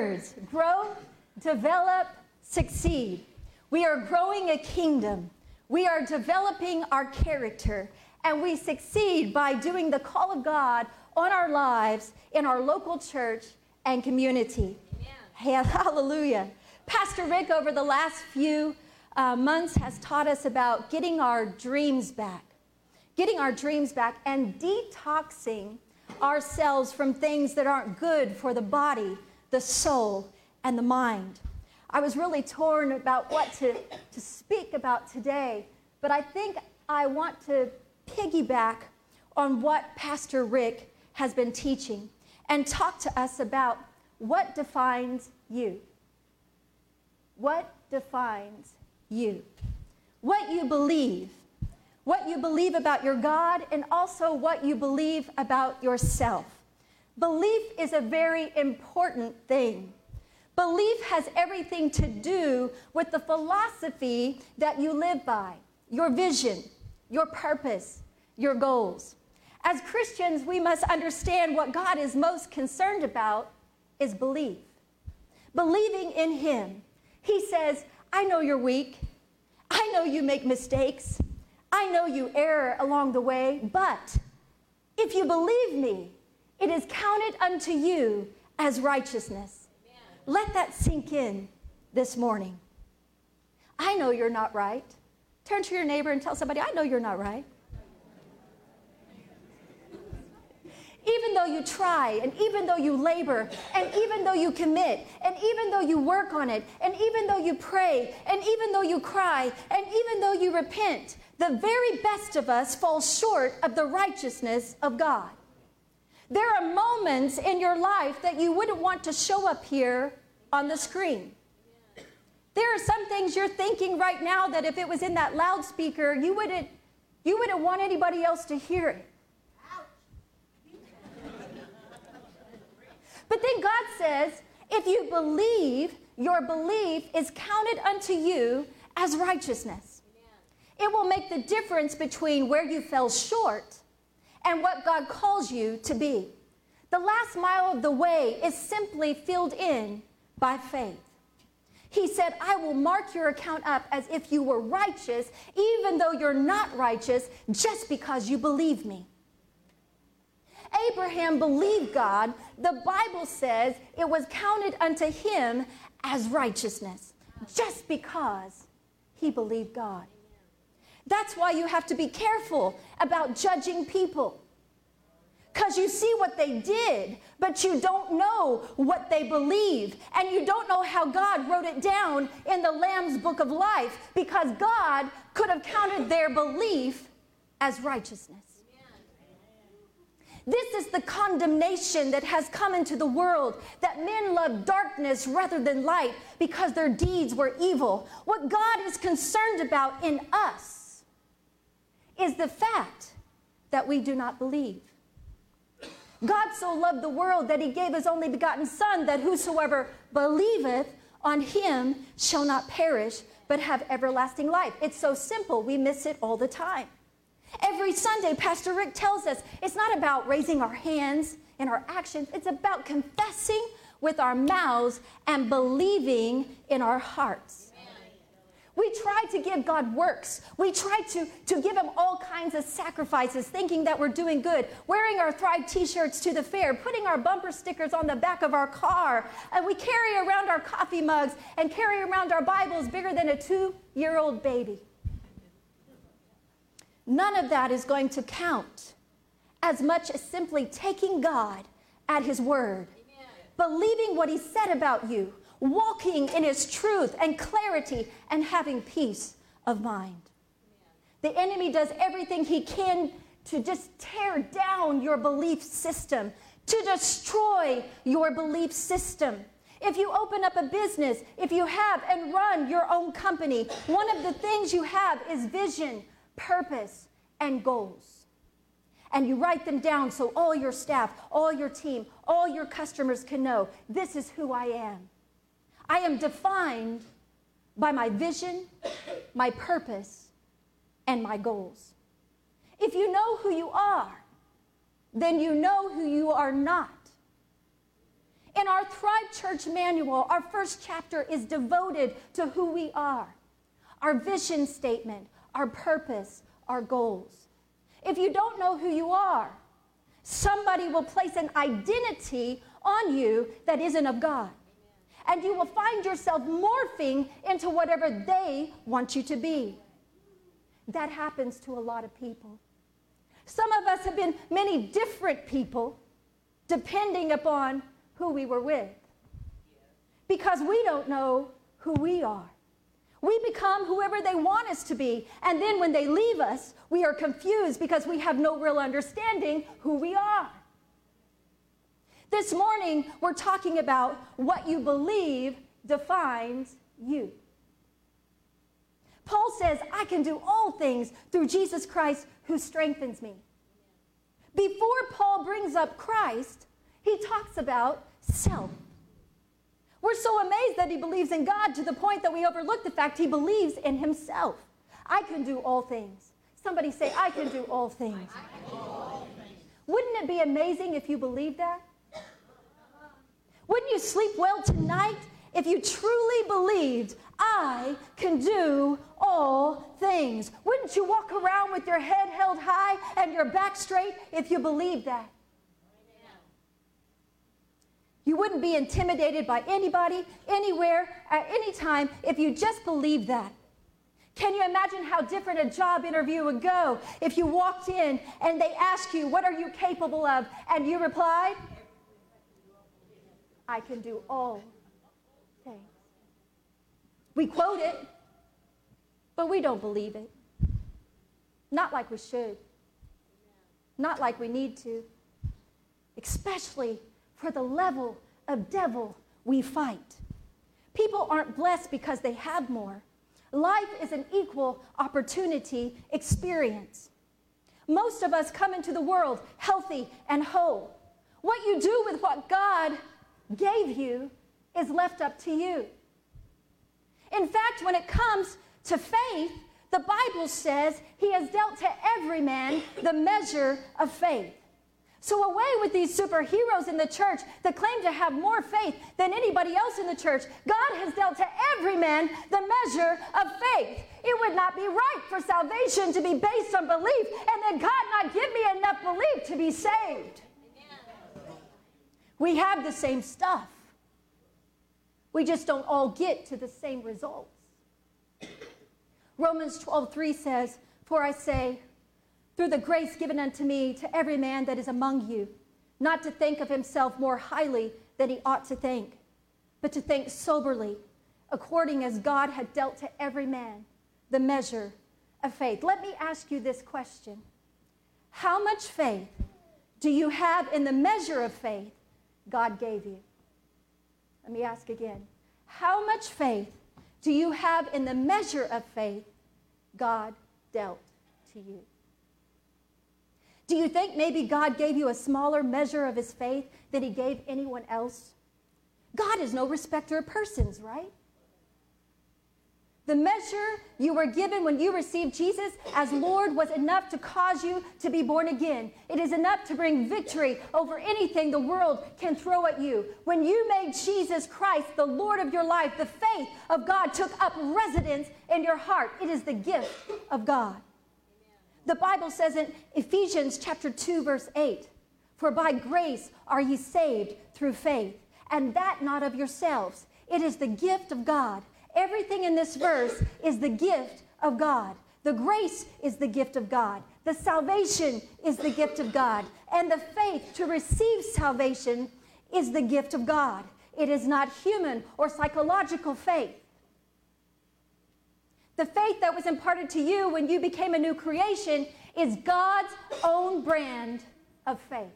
words grow, develop, succeed. We are growing a kingdom. We are developing our character. And we succeed by doing the call of God on our lives in our local church and community. Amen. Hallelujah. Pastor Rick, over the last few uh, months, has taught us about getting our dreams back, getting our dreams back, and detoxing ourselves from things that aren't good for the body, the soul, and the mind. I was really torn about what to, to speak about today, but I think I want to piggyback on what Pastor Rick has been teaching and talk to us about what defines you. What defines you? What you believe what you believe about your God, and also what you believe about yourself. Belief is a very important thing. Belief has everything to do with the philosophy that you live by, your vision, your purpose, your goals. As Christians, we must understand what God is most concerned about is belief. Believing in Him. He says, I know you're weak. I know you make mistakes. I know you err along the way, but if you believe me, it is counted unto you as righteousness. Amen. Let that sink in this morning. I know you're not right. Turn to your neighbor and tell somebody, I know you're not right. even though you try, and even though you labor, and even though you commit, and even though you work on it, and even though you pray, and even though you cry, and even though you repent, the very best of us falls short of the righteousness of God. There are moments in your life that you wouldn't want to show up here on the screen. There are some things you're thinking right now that if it was in that loudspeaker, you wouldn't, you wouldn't want anybody else to hear it. But then God says, if you believe, your belief is counted unto you as righteousness. It will make the difference between where you fell short and what God calls you to be. The last mile of the way is simply filled in by faith. He said, I will mark your account up as if you were righteous, even though you're not righteous, just because you believe me. Abraham believed God. The Bible says it was counted unto him as righteousness, just because he believed God. That's why you have to be careful about judging people. Because you see what they did, but you don't know what they believe. And you don't know how God wrote it down in the Lamb's book of life because God could have counted their belief as righteousness. This is the condemnation that has come into the world that men love darkness rather than light because their deeds were evil. What God is concerned about in us is the fact that we do not believe. God so loved the world that he gave his only begotten Son, that whosoever believeth on him shall not perish, but have everlasting life. It's so simple, we miss it all the time. Every Sunday, Pastor Rick tells us it's not about raising our hands and our actions, it's about confessing with our mouths and believing in our hearts. We try to give God works. We try to, to give Him all kinds of sacrifices, thinking that we're doing good, wearing our Thrive t shirts to the fair, putting our bumper stickers on the back of our car, and we carry around our coffee mugs and carry around our Bibles bigger than a two year old baby. None of that is going to count as much as simply taking God at His word, Amen. believing what He said about you, walking in his truth and clarity and having peace of mind. The enemy does everything he can to just tear down your belief system, to destroy your belief system. If you open up a business, if you have and run your own company, one of the things you have is vision, purpose, and goals. And you write them down so all your staff, all your team, all your customers can know this is who I am. I am defined by my vision, my purpose, and my goals. If you know who you are, then you know who you are not. In our Thrive Church manual, our first chapter is devoted to who we are, our vision statement, our purpose, our goals. If you don't know who you are, somebody will place an identity on you that isn't of God. And you will find yourself morphing into whatever they want you to be. That happens to a lot of people. Some of us have been many different people depending upon who we were with because we don't know who we are. We become whoever they want us to be. And then when they leave us, we are confused because we have no real understanding who we are. This morning, we're talking about what you believe defines you. Paul says, I can do all things through Jesus Christ who strengthens me. Before Paul brings up Christ, he talks about self. We're so amazed that he believes in God to the point that we overlook the fact he believes in himself. I can do all things. Somebody say, I can do all things. Do all things. Wouldn't it be amazing if you believed that? Wouldn't you sleep well tonight if you truly believed, I can do all things? Wouldn't you walk around with your head held high and your back straight if you believed that? You wouldn't be intimidated by anybody, anywhere, at any time if you just believed that. Can you imagine how different a job interview would go if you walked in and they asked you, What are you capable of? And you replied, I can do all things. We quote it, but we don't believe it. Not like we should, not like we need to, especially for the level of devil we fight. People aren't blessed because they have more. Life is an equal opportunity experience. Most of us come into the world healthy and whole. What you do with what God gave you is left up to you. In fact, when it comes to faith, the Bible says he has dealt to every man the measure of faith. So, away with these superheroes in the church that claim to have more faith than anybody else in the church. God has dealt to every man the measure of faith. It would not be right for salvation to be based on belief and then God not give me enough belief to be saved. We have the same stuff, we just don't all get to the same results. Romans 12 3 says, For I say, through the grace given unto me to every man that is among you, not to think of himself more highly than he ought to think, but to think soberly, according as God had dealt to every man the measure of faith. Let me ask you this question How much faith do you have in the measure of faith God gave you? Let me ask again. How much faith do you have in the measure of faith God dealt to you? Do you think maybe God gave you a smaller measure of his faith than he gave anyone else? God is no respecter of persons, right? The measure you were given when you received Jesus as Lord was enough to cause you to be born again. It is enough to bring victory over anything the world can throw at you. When you made Jesus Christ the Lord of your life, the faith of God took up residence in your heart. It is the gift of God. The Bible says in Ephesians chapter 2 verse 8, "For by grace are ye saved through faith, and that not of yourselves. It is the gift of God." Everything in this verse is the gift of God. The grace is the gift of God. The salvation is the gift of God. And the faith to receive salvation is the gift of God. It is not human or psychological faith. The faith that was imparted to you when you became a new creation is God's own brand of faith.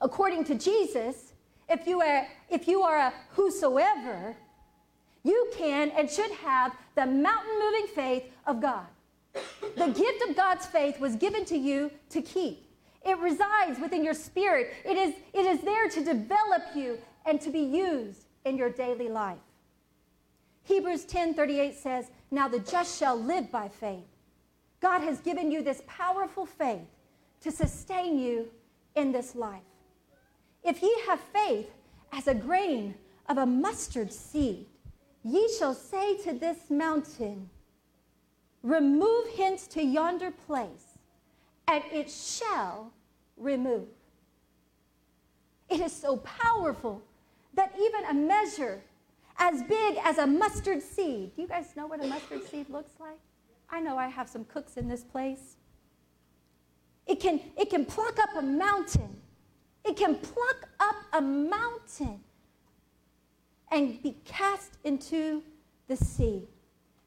According to Jesus, if you are, if you are a whosoever, you can and should have the mountain moving faith of God. The gift of God's faith was given to you to keep. It resides within your spirit. It is, it is there to develop you and to be used in your daily life. Hebrews 10:38 says, "Now the just shall live by faith." God has given you this powerful faith to sustain you in this life. If ye have faith as a grain of a mustard seed, ye shall say to this mountain, Remove hence to yonder place, and it shall remove. It is so powerful that even a measure as big as a mustard seed, do you guys know what a mustard seed looks like? I know I have some cooks in this place. It can, it can pluck up a mountain. It can pluck up a mountain and be cast into the sea.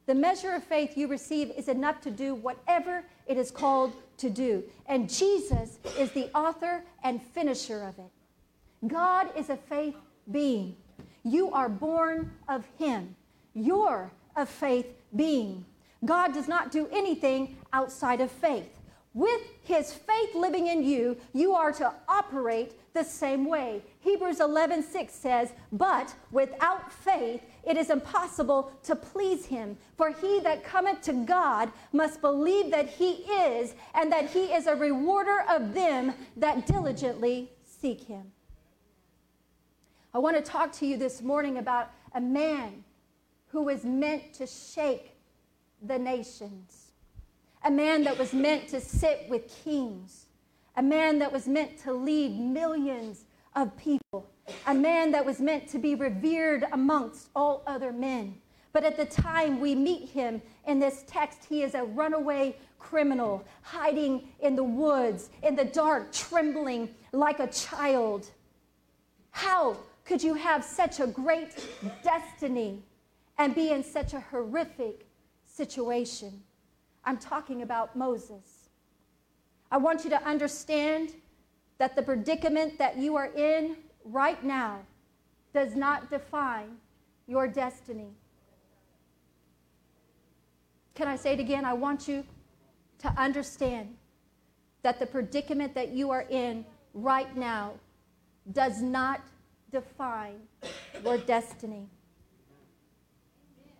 The measure of faith you receive is enough to do whatever it is called to do. And Jesus is the author and finisher of it. God is a faith being. You are born of Him. You're a faith being. God does not do anything outside of faith. With his faith living in you, you are to operate the same way. Hebrews 11 6 says, But without faith, it is impossible to please him. For he that cometh to God must believe that he is, and that he is a rewarder of them that diligently seek him. I want to talk to you this morning about a man who was meant to shake the nations a man that was meant to sit with kings, a man that was meant to lead millions of people, a man that was meant to be revered amongst all other men. But at the time we meet him in this text, he is a runaway criminal, hiding in the woods, in the dark, trembling like a child. How could you have such a great destiny and be in such a horrific situation? I'm talking about Moses. I want you to understand that the predicament that you are in right now does not define your destiny. Can I say it again? I want you to understand that the predicament that you are in right now does not define your destiny.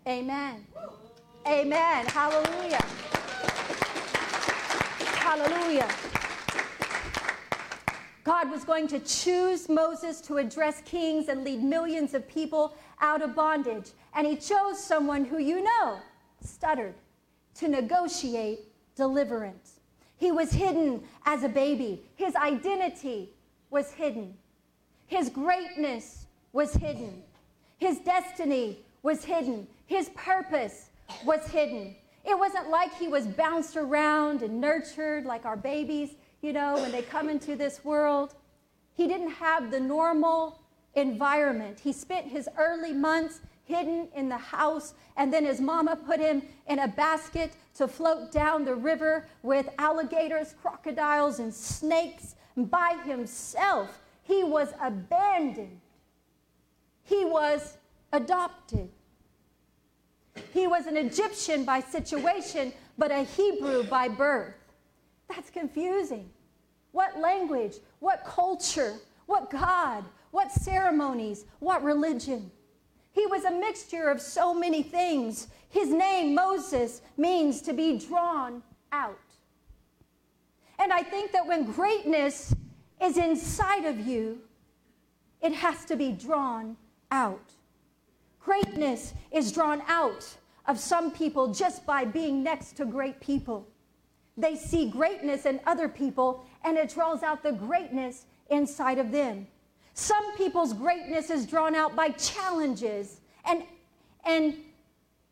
Amen. Amen. Hallelujah. Hallelujah. God was going to choose Moses to address kings and lead millions of people out of bondage. And he chose someone who you know stuttered to negotiate deliverance. He was hidden as a baby, his identity was hidden, his greatness was hidden, his destiny was hidden, his purpose was hidden. It wasn't like he was bounced around and nurtured like our babies, you know, when they come into this world. He didn't have the normal environment. He spent his early months hidden in the house, and then his mama put him in a basket to float down the river with alligators, crocodiles, and snakes by himself. He was abandoned, he was adopted. He was an Egyptian by situation, but a Hebrew by birth. That's confusing. What language? What culture? What God? What ceremonies? What religion? He was a mixture of so many things. His name, Moses, means to be drawn out. And I think that when greatness is inside of you, it has to be drawn out. Greatness is drawn out of some people just by being next to great people. They see greatness in other people and it draws out the greatness inside of them. Some people's greatness is drawn out by challenges and, and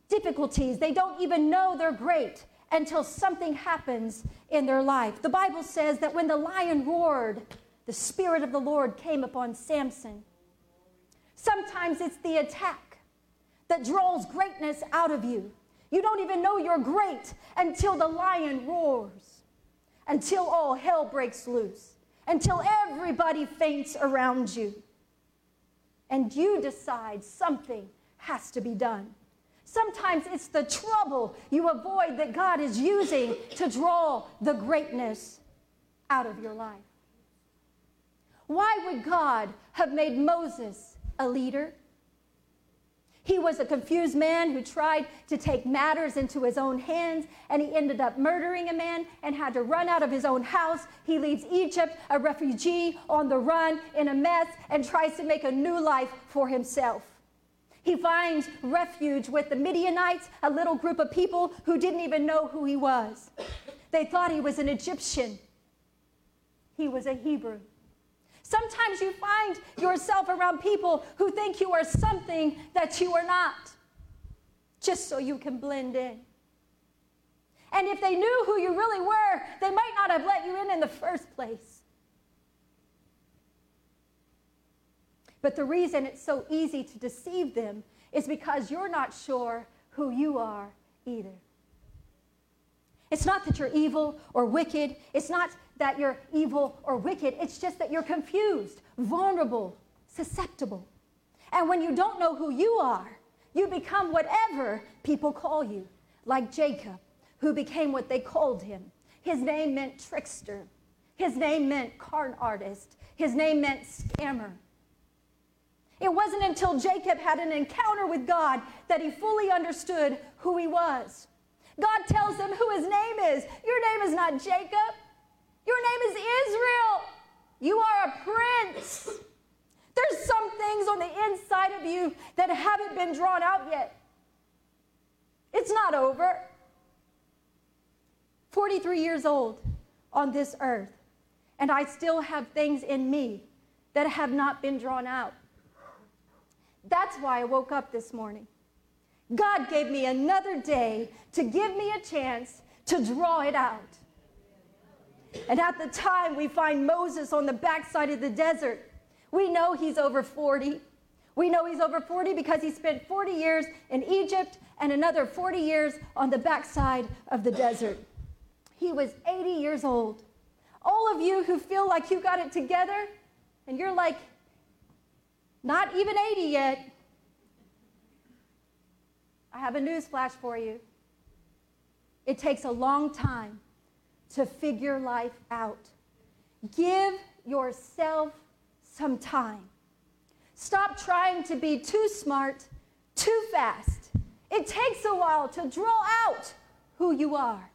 difficulties. They don't even know they're great until something happens in their life. The Bible says that when the lion roared, the Spirit of the Lord came upon Samson. Sometimes it's the attack that draws greatness out of you. You don't even know you're great until the lion roars, until all hell breaks loose, until everybody faints around you. And you decide something has to be done. Sometimes it's the trouble you avoid that God is using to draw the greatness out of your life. Why would God have made Moses a leader? He was a confused man who tried to take matters into his own hands, and he ended up murdering a man and had to run out of his own house. He leaves Egypt, a refugee on the run, in a mess, and tries to make a new life for himself. He finds refuge with the Midianites, a little group of people who didn't even know who he was. They thought he was an Egyptian, he was a Hebrew. Sometimes you find yourself around people who think you are something that you are not, just so you can blend in. And if they knew who you really were, they might not have let you in in the first place. But the reason it's so easy to deceive them is because you're not sure who you are either. It's not that you're evil or wicked. It's not that you're evil or wicked. It's just that you're confused, vulnerable, susceptible. And when you don't know who you are, you become whatever people call you, like Jacob, who became what they called him. His name meant trickster, his name meant con artist, his name meant scammer. It wasn't until Jacob had an encounter with God that he fully understood who he was. God tells him who his name is. Your name is not Jacob, your name is Israel. You are a prince. There's some things on the inside of you that haven't been drawn out yet. It's not over. 43 years old on this earth, and I still have things in me that have not been drawn out. That's why I woke up this morning. God gave me another day to give me a chance to draw it out. And at the time, we find Moses on the backside of the desert. We know he's over 40. We know he's over 40 because he spent 40 years in Egypt and another 40 years on the backside of the desert. He was 80 years old. All of you who feel like you got it together and you're like, not even 80 yet, I have a news flash for you. It takes a long time to figure life out. Give yourself some time. Stop trying to be too smart, too fast. It takes a while to draw out who you are.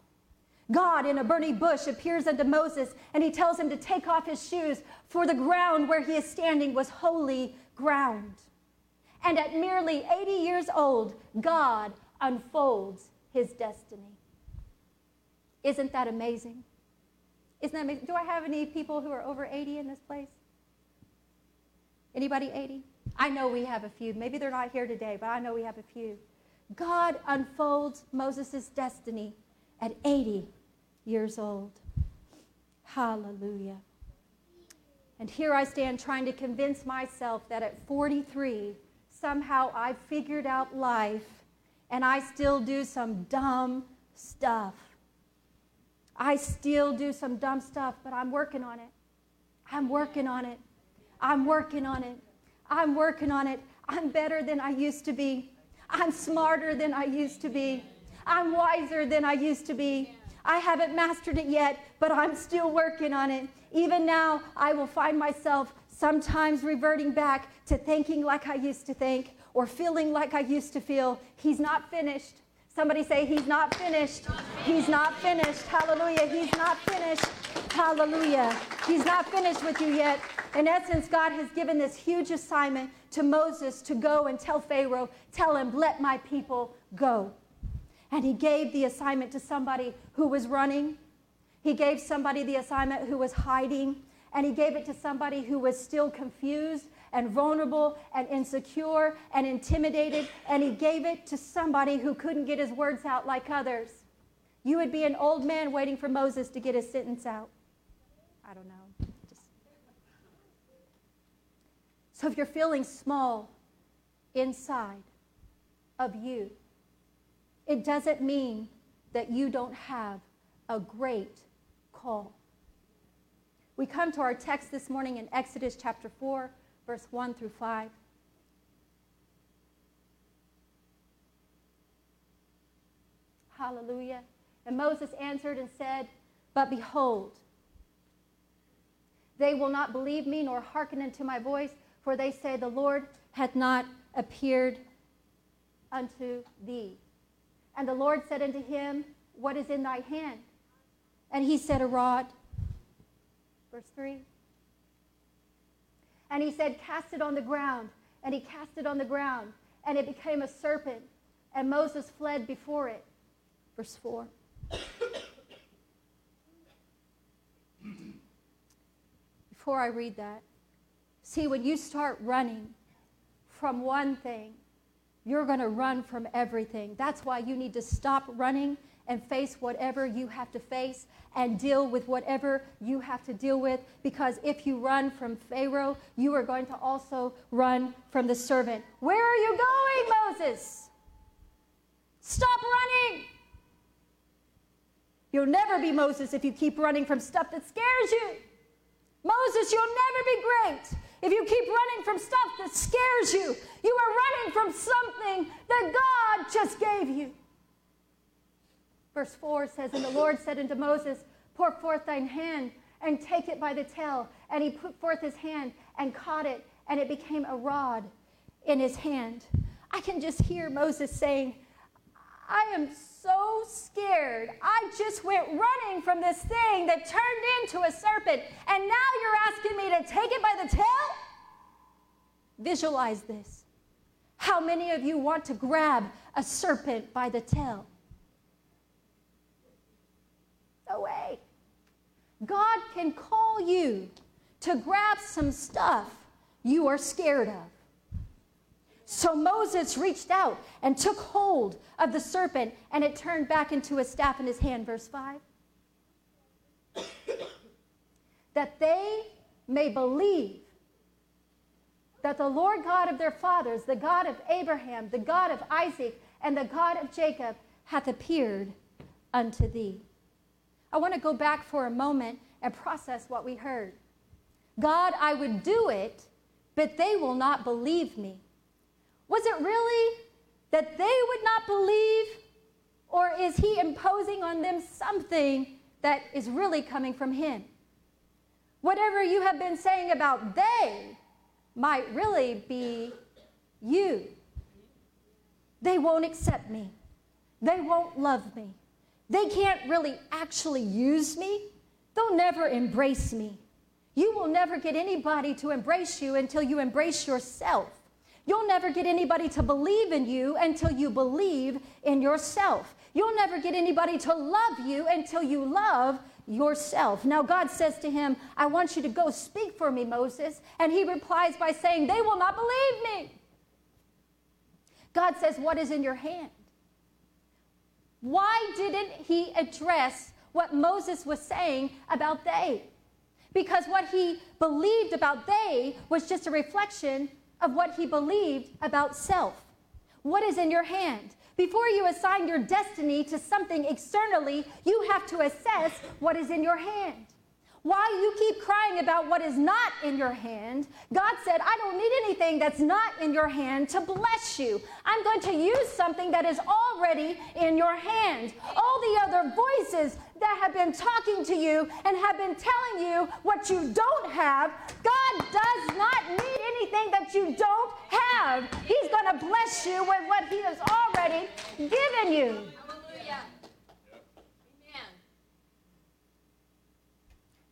God in a burning bush appears unto Moses and he tells him to take off his shoes, for the ground where he is standing was holy ground. And at merely 80 years old, God unfolds his destiny. Isn't that amazing? Isn't that amazing? Do I have any people who are over 80 in this place? Anybody 80? I know we have a few. Maybe they're not here today, but I know we have a few. God unfolds Moses' destiny at 80 years old. Hallelujah. And here I stand trying to convince myself that at 43, somehow I figured out life and I still do some dumb stuff. I still do some dumb stuff, but I'm working on it. I'm working on it. I'm working on it. I'm working on it. I'm better than I used to be. I'm smarter than I used to be. I'm wiser than I used to be. I haven't mastered it yet, but I'm still working on it. Even now, I will find myself sometimes reverting back to thinking like I used to think or feeling like I used to feel. He's not finished. Somebody say, He's not finished. He's not finished. Hallelujah. He's not finished. Hallelujah. He's not finished with you yet. In essence, God has given this huge assignment to Moses to go and tell Pharaoh, tell him, let my people go. And he gave the assignment to somebody who was running. He gave somebody the assignment who was hiding and he gave it to somebody who was still confused and vulnerable and insecure and intimidated, and he gave it to somebody who couldn't get his words out like others. You would be an old man waiting for Moses to get his sentence out. I don't know. Just... So if you're feeling small inside of you, it doesn't mean that you don't have a great call. We come to our text this morning in Exodus chapter 4, verse 1 through 5. Hallelujah. And Moses answered and said, But behold, they will not believe me nor hearken unto my voice, for they say, The Lord hath not appeared unto thee. And the Lord said unto him, What is in thy hand? And he said, A rod. Verse 3. And he said, Cast it on the ground. And he cast it on the ground, and it became a serpent, and Moses fled before it. Verse 4. Before I read that, see, when you start running from one thing, you're going to run from everything. That's why you need to stop running and face whatever you have to face and deal with whatever you have to deal with. Because if you run from Pharaoh, you are going to also run from the servant. Where are you going, Moses? Stop running. You'll never be Moses if you keep running from stuff that scares you. Moses, you'll never be great if you keep running from stuff that scares you. You are running from something that God just gave you. Verse 4 says, And the Lord said unto Moses, Pour forth thine hand and take it by the tail. And he put forth his hand and caught it, and it became a rod in his hand. I can just hear Moses saying, I am so scared. I just went running from this thing that turned into a serpent, and now you're asking me to take it by the tail? Visualize this. How many of you want to grab a serpent by the tail? No way. God can call you to grab some stuff you are scared of. So Moses reached out and took hold of the serpent, and it turned back into a staff in his hand. Verse 5. that they may believe that the Lord God of their fathers, the God of Abraham, the God of Isaac, and the God of Jacob, hath appeared unto thee. I want to go back for a moment and process what we heard. God, I would do it, but they will not believe me. Was it really that they would not believe, or is he imposing on them something that is really coming from him? Whatever you have been saying about they might really be you. They won't accept me. They won't love me. They can't really actually use me. They'll never embrace me. You will never get anybody to embrace you until you embrace yourself. You'll never get anybody to believe in you until you believe in yourself. You'll never get anybody to love you until you love yourself. Now, God says to him, I want you to go speak for me, Moses. And he replies by saying, They will not believe me. God says, What is in your hand? Why didn't he address what Moses was saying about they? Because what he believed about they was just a reflection of what he believed about self. What is in your hand? Before you assign your destiny to something externally, you have to assess what is in your hand. Why you keep crying about what is not in your hand, God said, I don't need anything that's not in your hand to bless you. I'm going to use something that is already in your hand. All the other voices that have been talking to you and have been telling you what you don't have, God does not need anything that you don't have. He's going to bless you with what He has already given you.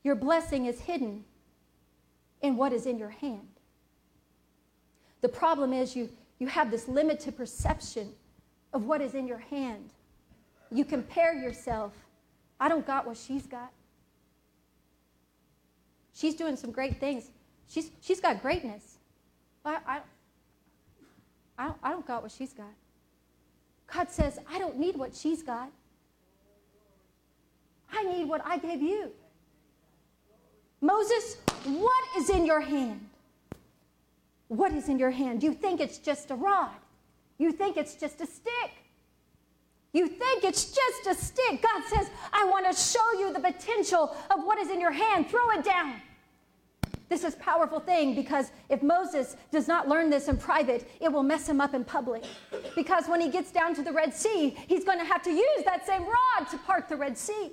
Your blessing is hidden in what is in your hand. The problem is you, you have this limited perception of what is in your hand. You compare yourself. I don't got what she's got. She's doing some great things. She's, she's got greatness. I, I, I, don't, I don't got what she's got. God says, I don't need what she's got. I need what I gave you. Moses, what is in your hand? What is in your hand? You think it's just a rod. You think it's just a stick. You think it's just a stick. God says, I want to show you the potential of what is in your hand. Throw it down. This is powerful thing because if Moses does not learn this in private, it will mess him up in public. Because when he gets down to the Red Sea, he's going to have to use that same rod to part the Red Sea.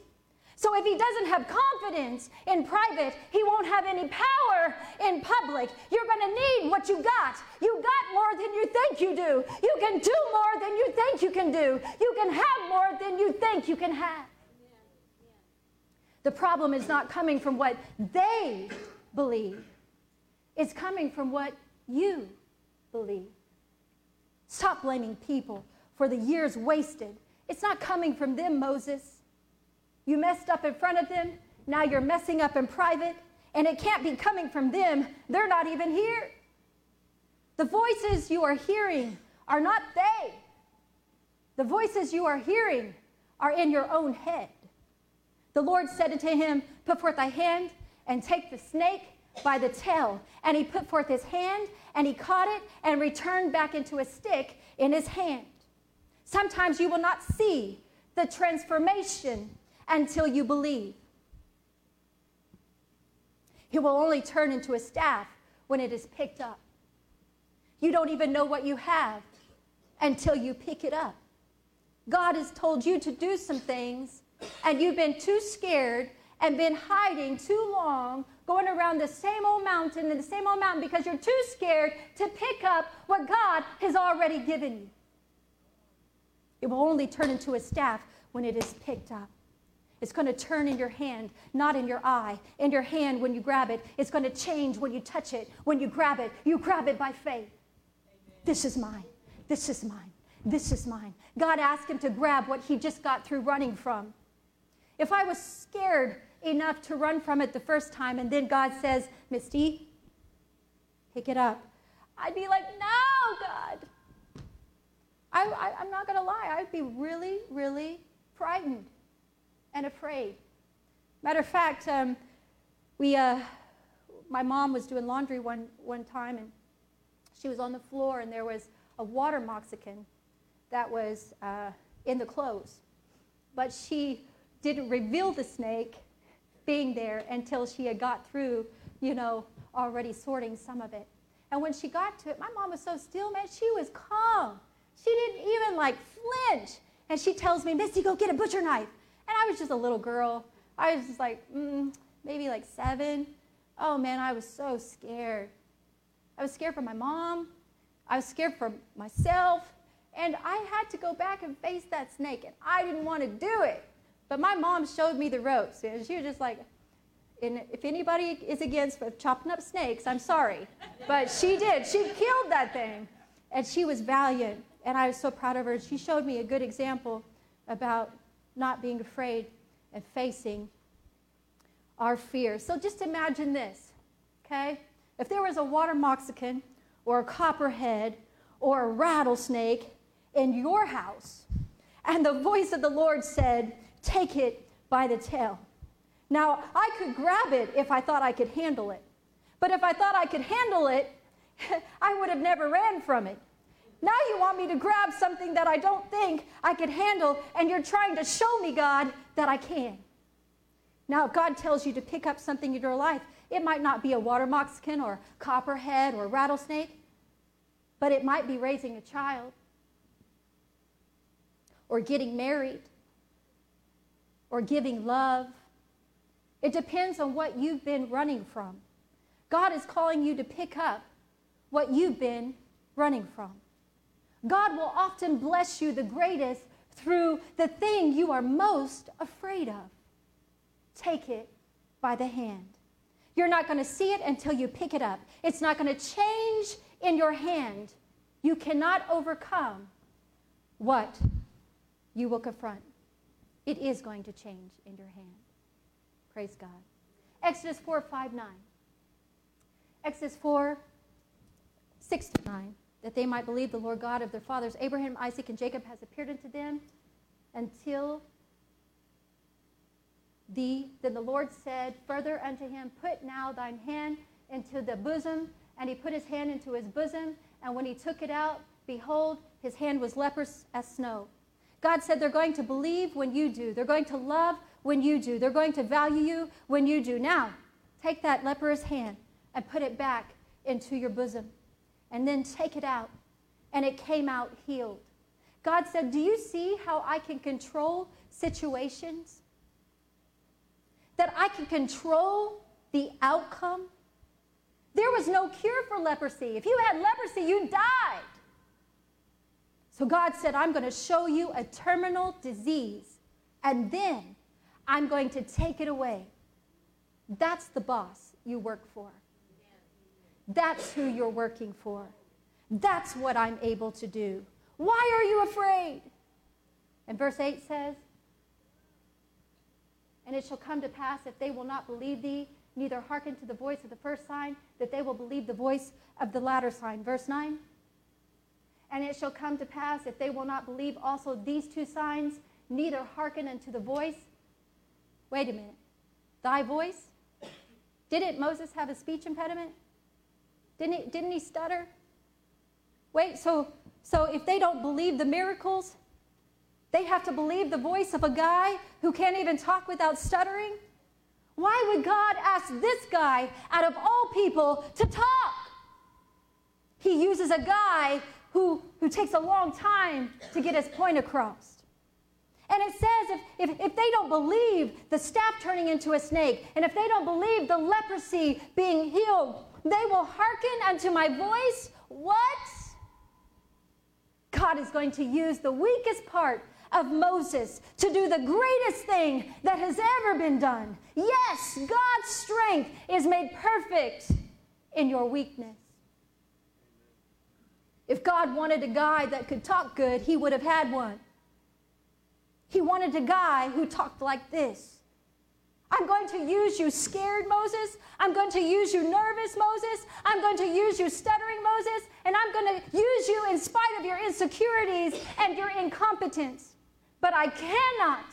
So if he doesn't have confidence in private, he won't have any power in public. You're going to need what you got. You got more than you think you do. You can do more than you think you can do. You can have more than you think you can have. The problem is not coming from what they believe, it's coming from what you believe. Stop blaming people for the years wasted. It's not coming from them, Moses. You messed up in front of them, now you're messing up in private, and it can't be coming from them. They're not even here. The voices you are hearing are not they. The voices you are hearing are in your own head. The Lord said unto him, Put forth thy hand and take the snake by the tail. And he put forth his hand and he caught it and returned back into a stick in his hand. Sometimes you will not see the transformation until you believe. It will only turn into a staff when it is picked up. You don't even know what you have until you pick it up. God has told you to do some things, and you've been too scared and been hiding too long, going around the same old mountain and the same old mountain because you're too scared to pick up what God has already given you. It will only turn into a staff when it is picked up. It's going to turn in your hand, not in your eye. In your hand when you grab it. It's going to change when you touch it. When you grab it, you grab it by faith. This is mine. This is mine. This is mine. God asked him to grab what he just got through running from. If I was scared enough to run from it the first time and then God says, Misty, pick it up, I'd be like, no, God. I, I'm not going to lie. I'd be really, really frightened and afraid. Matter of fact, um, we, uh, my mom was doing laundry one, one time, and she was on the floor, and there was a water moccasin that was uh, in the clothes. But she didn't reveal the snake being there until she had got through, you know, already sorting some of it. And when she got to it, my mom was so still, man, she was calm. She didn't even like flinch. And she tells me, Misty, go get a butcher knife. And I was just a little girl. I was just like, mm, maybe like seven. Oh man, I was so scared. I was scared for my mom. I was scared for myself. And I had to go back and face that snake. And I didn't want to do it. But my mom showed me the ropes. And she was just like, if anybody is against chopping up snakes, I'm sorry. But she did. She killed that thing. And she was valiant. And I was so proud of her. She showed me a good example about not being afraid and facing our fears. So just imagine this, okay? If there was a water moccasin or a copperhead or a rattlesnake in your house, and the voice of the Lord said, Take it by the tail. Now, I could grab it if I thought I could handle it. But if I thought I could handle it, I would have never ran from it. Now you want me to grab something that I don't think I could handle, and you're trying to show me, God, that I can. Now, God tells you to pick up something in your life. It might not be a water moccasin or copperhead or rattlesnake, but it might be raising a child or getting married or giving love. It depends on what you've been running from. God is calling you to pick up what you've been running from. God will often bless you the greatest through the thing you are most afraid of. Take it by the hand. You're not going to see it until you pick it up. It's not going to change in your hand. You cannot overcome what you will confront. It is going to change in your hand. Praise God. Exodus 4 5 9. Exodus 4 6 to 9 that they might believe the Lord God of their fathers, Abraham, Isaac, and Jacob, has appeared unto them until thee. Then the Lord said further unto him, Put now thine hand into the bosom. And he put his hand into his bosom, and when he took it out, behold, his hand was leprous as snow. God said they're going to believe when you do. They're going to love when you do. They're going to value you when you do. Now, take that leprous hand and put it back into your bosom and then take it out. And it came out healed. God said, Do you see how I can control situations? That I can control the outcome? There was no cure for leprosy. If you had leprosy, you died. So God said, I'm going to show you a terminal disease, and then I'm going to take it away. That's the boss you work for. That's who you're working for. That's what I'm able to do. Why are you afraid? And verse 8 says, And it shall come to pass if they will not believe thee, neither hearken to the voice of the first sign, that they will believe the voice of the latter sign. Verse 9. And it shall come to pass if they will not believe also these two signs, neither hearken unto the voice. Wait a minute. Thy voice? Didn't Moses have a speech impediment? Didn't he, didn't he stutter? Wait, so, so if they don't believe the miracles, they have to believe the voice of a guy who can't even talk without stuttering? Why would God ask this guy, out of all people, to talk? He uses a guy who, who takes a long time to get his point across. And it says if, if, if, they don't believe the staff turning into a snake, and if they don't believe the leprosy being healed, they will hearken unto my voice. What? God is going to use the weakest part of Moses to do the greatest thing that has ever been done. Yes, God's strength is made perfect in your weakness. If God wanted a guy that could talk good, he would have had one. He wanted a guy who talked like this. I'm going to use you scared, Moses. I'm going to use you nervous, Moses. I'm going to use you stuttering, Moses. And I'm going to use you in spite of your insecurities and your incompetence. But I cannot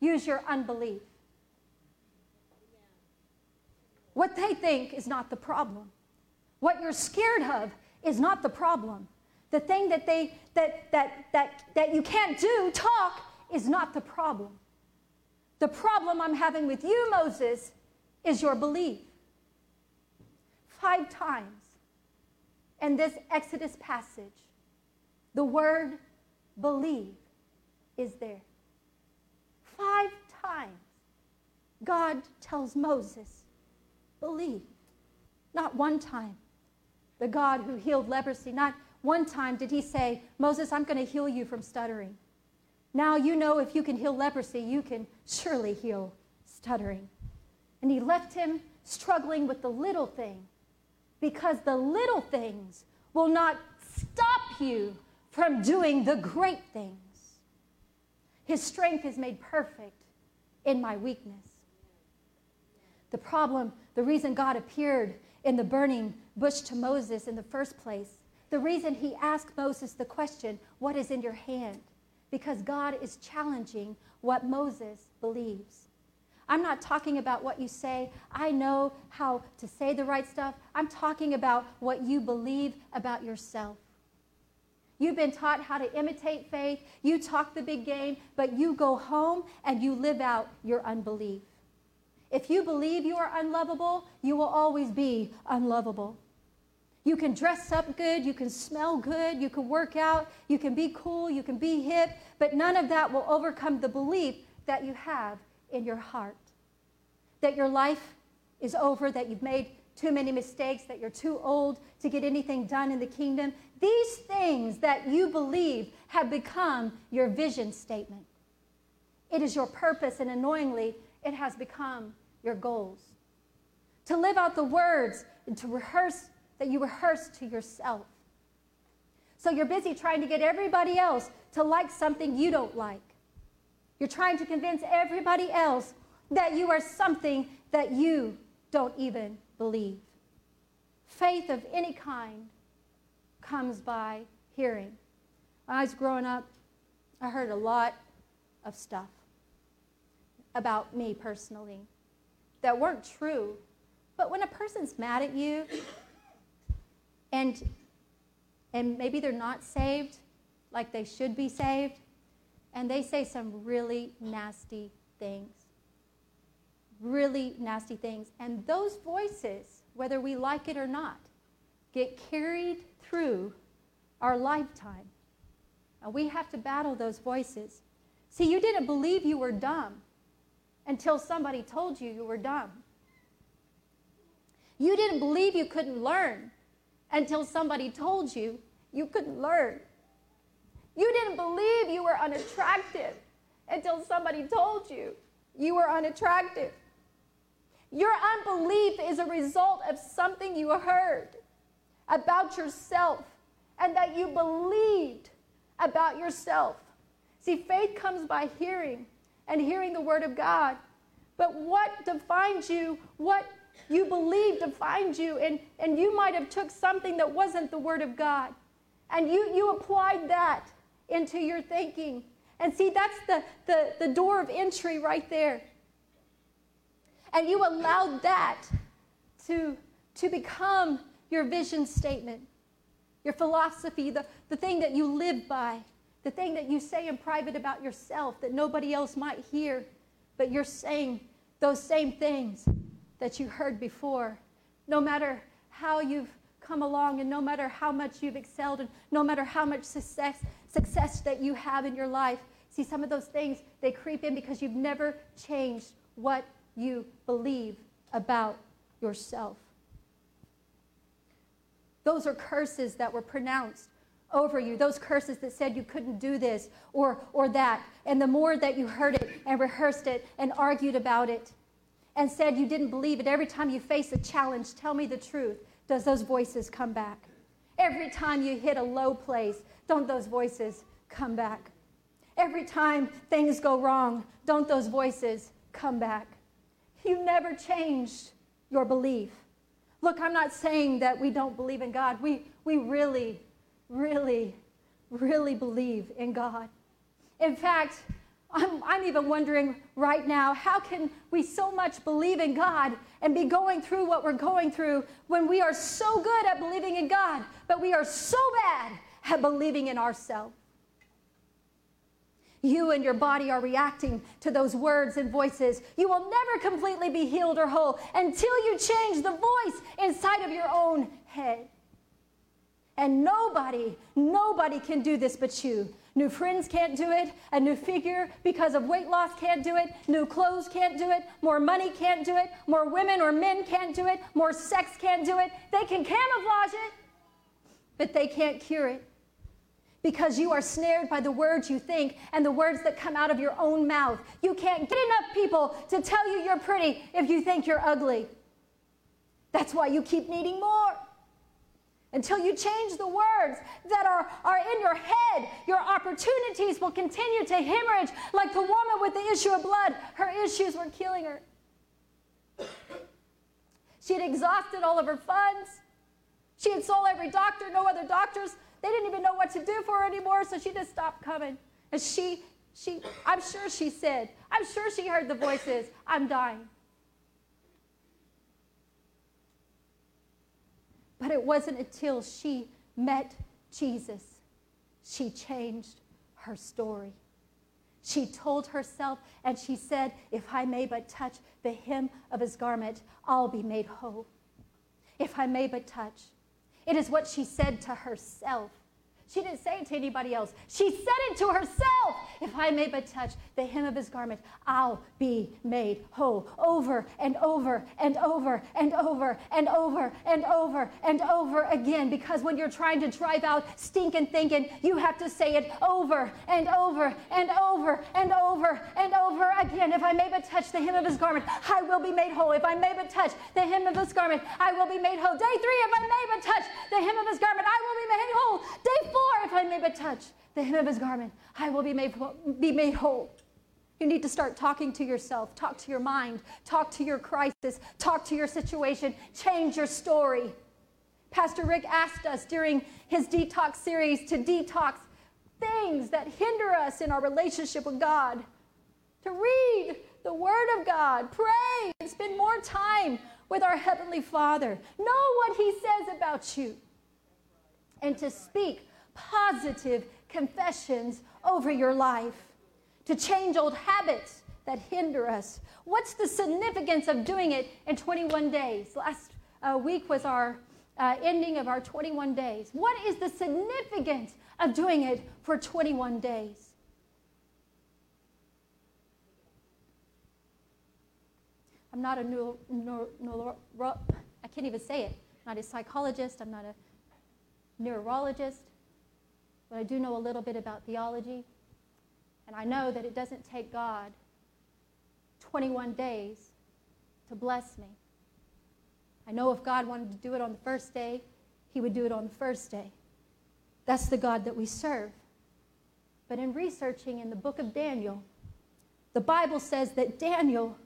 use your unbelief. What they think is not the problem. What you're scared of is not the problem. The thing that they that that that that you can't do, talk, is not the problem. The problem I'm having with you, Moses, is your belief. Five times in this Exodus passage, the word believe is there. Five times, God tells Moses, believe. Not one time. The God who healed leprosy, not one time did he say, Moses, I'm going to heal you from stuttering. Now you know if you can heal leprosy, you can surely heal stuttering. And he left him struggling with the little thing because the little things will not stop you from doing the great things. His strength is made perfect in my weakness. The problem, the reason God appeared in the burning bush to Moses in the first place, the reason he asked Moses the question, What is in your hand? Because God is challenging what Moses believes. I'm not talking about what you say. I know how to say the right stuff. I'm talking about what you believe about yourself. You've been taught how to imitate faith. You talk the big game, but you go home and you live out your unbelief. If you believe you are unlovable, you will always be unlovable. You can dress up good, you can smell good, you can work out, you can be cool, you can be hip, but none of that will overcome the belief that you have in your heart. That your life is over, that you've made too many mistakes, that you're too old to get anything done in the kingdom. These things that you believe have become your vision statement. It is your purpose, and annoyingly, it has become your goals. To live out the words and to rehearse that you rehearse to yourself. So you're busy trying to get everybody else to like something you don't like. You're trying to convince everybody else that you are something that you don't even believe. Faith of any kind comes by hearing. When I was growing up, I heard a lot of stuff about me personally that weren't true. But when a person's mad at you and and maybe they're not saved like they should be saved and they say some really nasty things really nasty things. And those voices, whether we like it or not, get carried through our lifetime. And we have to battle those voices. See, you didn't believe you were dumb until somebody told you you were dumb. You didn't believe you couldn't learn until somebody told you you couldn't learn. You didn't believe you were unattractive until somebody told you you were unattractive. Your unbelief is a result of something you heard about yourself and that you believed about yourself. See, faith comes by hearing and hearing the word of God. But what defines you, what you believed to find you, and, and you might have took something that wasn't the word of God. And you, you applied that into your thinking. And see, that's the, the, the door of entry right there and you allowed that to, to become your vision statement, your philosophy, the, the thing that you live by, the thing that you say in private about yourself that nobody else might hear, but you're saying those same things that you heard before. No matter how you've come along and no matter how much you've excelled and no matter how much success, success that you have in your life, see some of those things, they creep in because you've never changed what you believe about yourself. Those are curses that were pronounced over you, those curses that said you couldn't do this or, or that. And the more that you heard it and rehearsed it and argued about it and said you didn't believe it, every time you face a challenge, tell me the truth, does those voices come back? Every time you hit a low place, don't those voices come back? Every time things go wrong, don't those voices come back? You never changed your belief. Look, I'm not saying that we don't believe in God. We, we really, really, really believe in God. In fact, I'm, I'm even wondering right now how can we so much believe in God and be going through what we're going through when we are so good at believing in God, but we are so bad at believing in ourselves? you and your body are reacting to those words and voices. You will never completely be healed or whole until you change the voice inside of your own head. And nobody, nobody can do this but you. New friends can't do it. A new figure because of weight loss can't do it. New clothes can't do it. More money can't do it. More women or men can't do it. More sex can't do it. They can camouflage it, but they can't cure it because you are snared by the words you think and the words that come out of your own mouth. You can't get enough people to tell you you're pretty if you think you're ugly. That's why you keep needing more. Until you change the words that are, are in your head, your opportunities will continue to hemorrhage like the woman with the issue of blood. Her issues were killing her. She had exhausted all of her funds. She had sold every doctor, no other doctors they didn't even know what to do for her anymore, so she just stopped coming. And she, she, I'm sure she said, I'm sure she heard the voices, I'm dying. But it wasn't until she met Jesus, she changed her story. She told herself and she said, If I may but touch the hem of his garment, I'll be made whole. If I may but touch. It is what she said to herself. She didn't say it to anybody else. She said it to herself. If I may but touch the hem of his garment, I'll be made whole. Over and over and over and over and over and over and over again. Because when you're trying to drive out stinking thinking, you have to say it over and over and over and over and over again. If I may but touch the hem of his garment, I will be made whole. If I may but touch the hem of his garment, I will be made whole. Day three, if I may but touch the hem of his garment, I will be made whole. Day four, if I may but touch the hem of his garment, I will be made, be made whole. You need to start talking to yourself, talk to your mind, talk to your crisis, talk to your situation, change your story. Pastor Rick asked us during his detox series to detox things that hinder us in our relationship with God, to read the Word of God, pray, and spend more time with our Heavenly Father. Know what He says about you, and to speak positive confessions over your life, to change old habits that hinder us. What's the significance of doing it in 21 days? Last uh, week was our uh, ending of our 21 days. What is the significance of doing it for 21 days? I'm not a neuro, neuro, neuro, I can't even say it. I'm not a psychologist. I'm not a neurologist. But I do know a little bit about theology. And I know that it doesn't take God 21 days to bless me. I know if God wanted to do it on the first day, he would do it on the first day. That's the God that we serve. But in researching in the book of Daniel, the Bible says that Daniel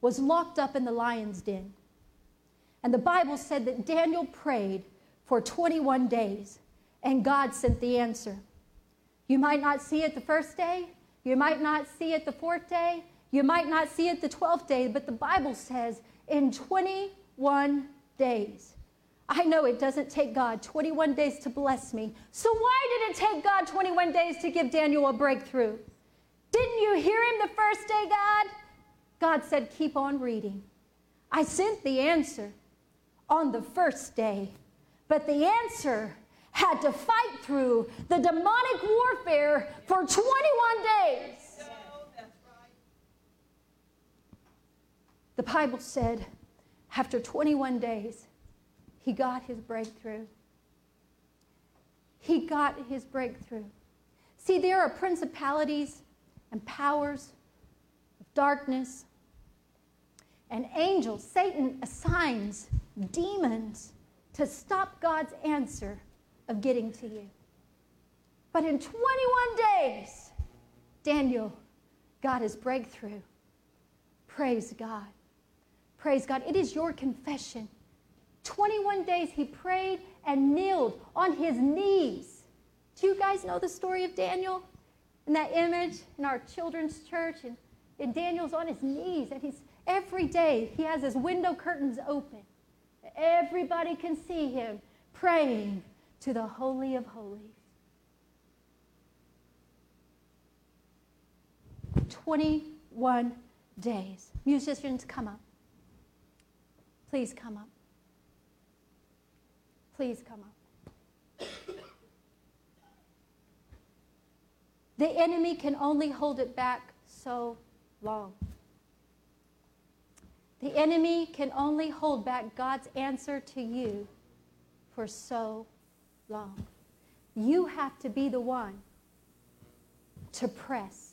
was locked up in the lion's den. And the Bible said that Daniel prayed for 21 days, and God sent the answer. You might not see it the first day, you might not see it the fourth day, you might not see it the 12th day, but the Bible says in 21 days. I know it doesn't take God 21 days to bless me. So why did it take God 21 days to give Daniel a breakthrough? Didn't you hear him the first day, God? God said, Keep on reading. I sent the answer on the first day, but the answer had to fight through the demonic warfare for 21 days. The Bible said after 21 days, he got his breakthrough. He got his breakthrough. See, there are principalities and powers of darkness and angels. Satan assigns demons to stop God's answer of getting to you. But in 21 days, Daniel got his breakthrough. Praise God. Praise God. It is your confession. 21 days he prayed and kneeled on his knees. Do you guys know the story of Daniel? In that image in our children's church, and, and Daniel's on his knees, and he's every day he has his window curtains open. Everybody can see him praying to the Holy of Holies. 21 days. Musicians, come up. Please come up. Please come up. The enemy can only hold it back so long. The enemy can only hold back God's answer to you for so long. You have to be the one to press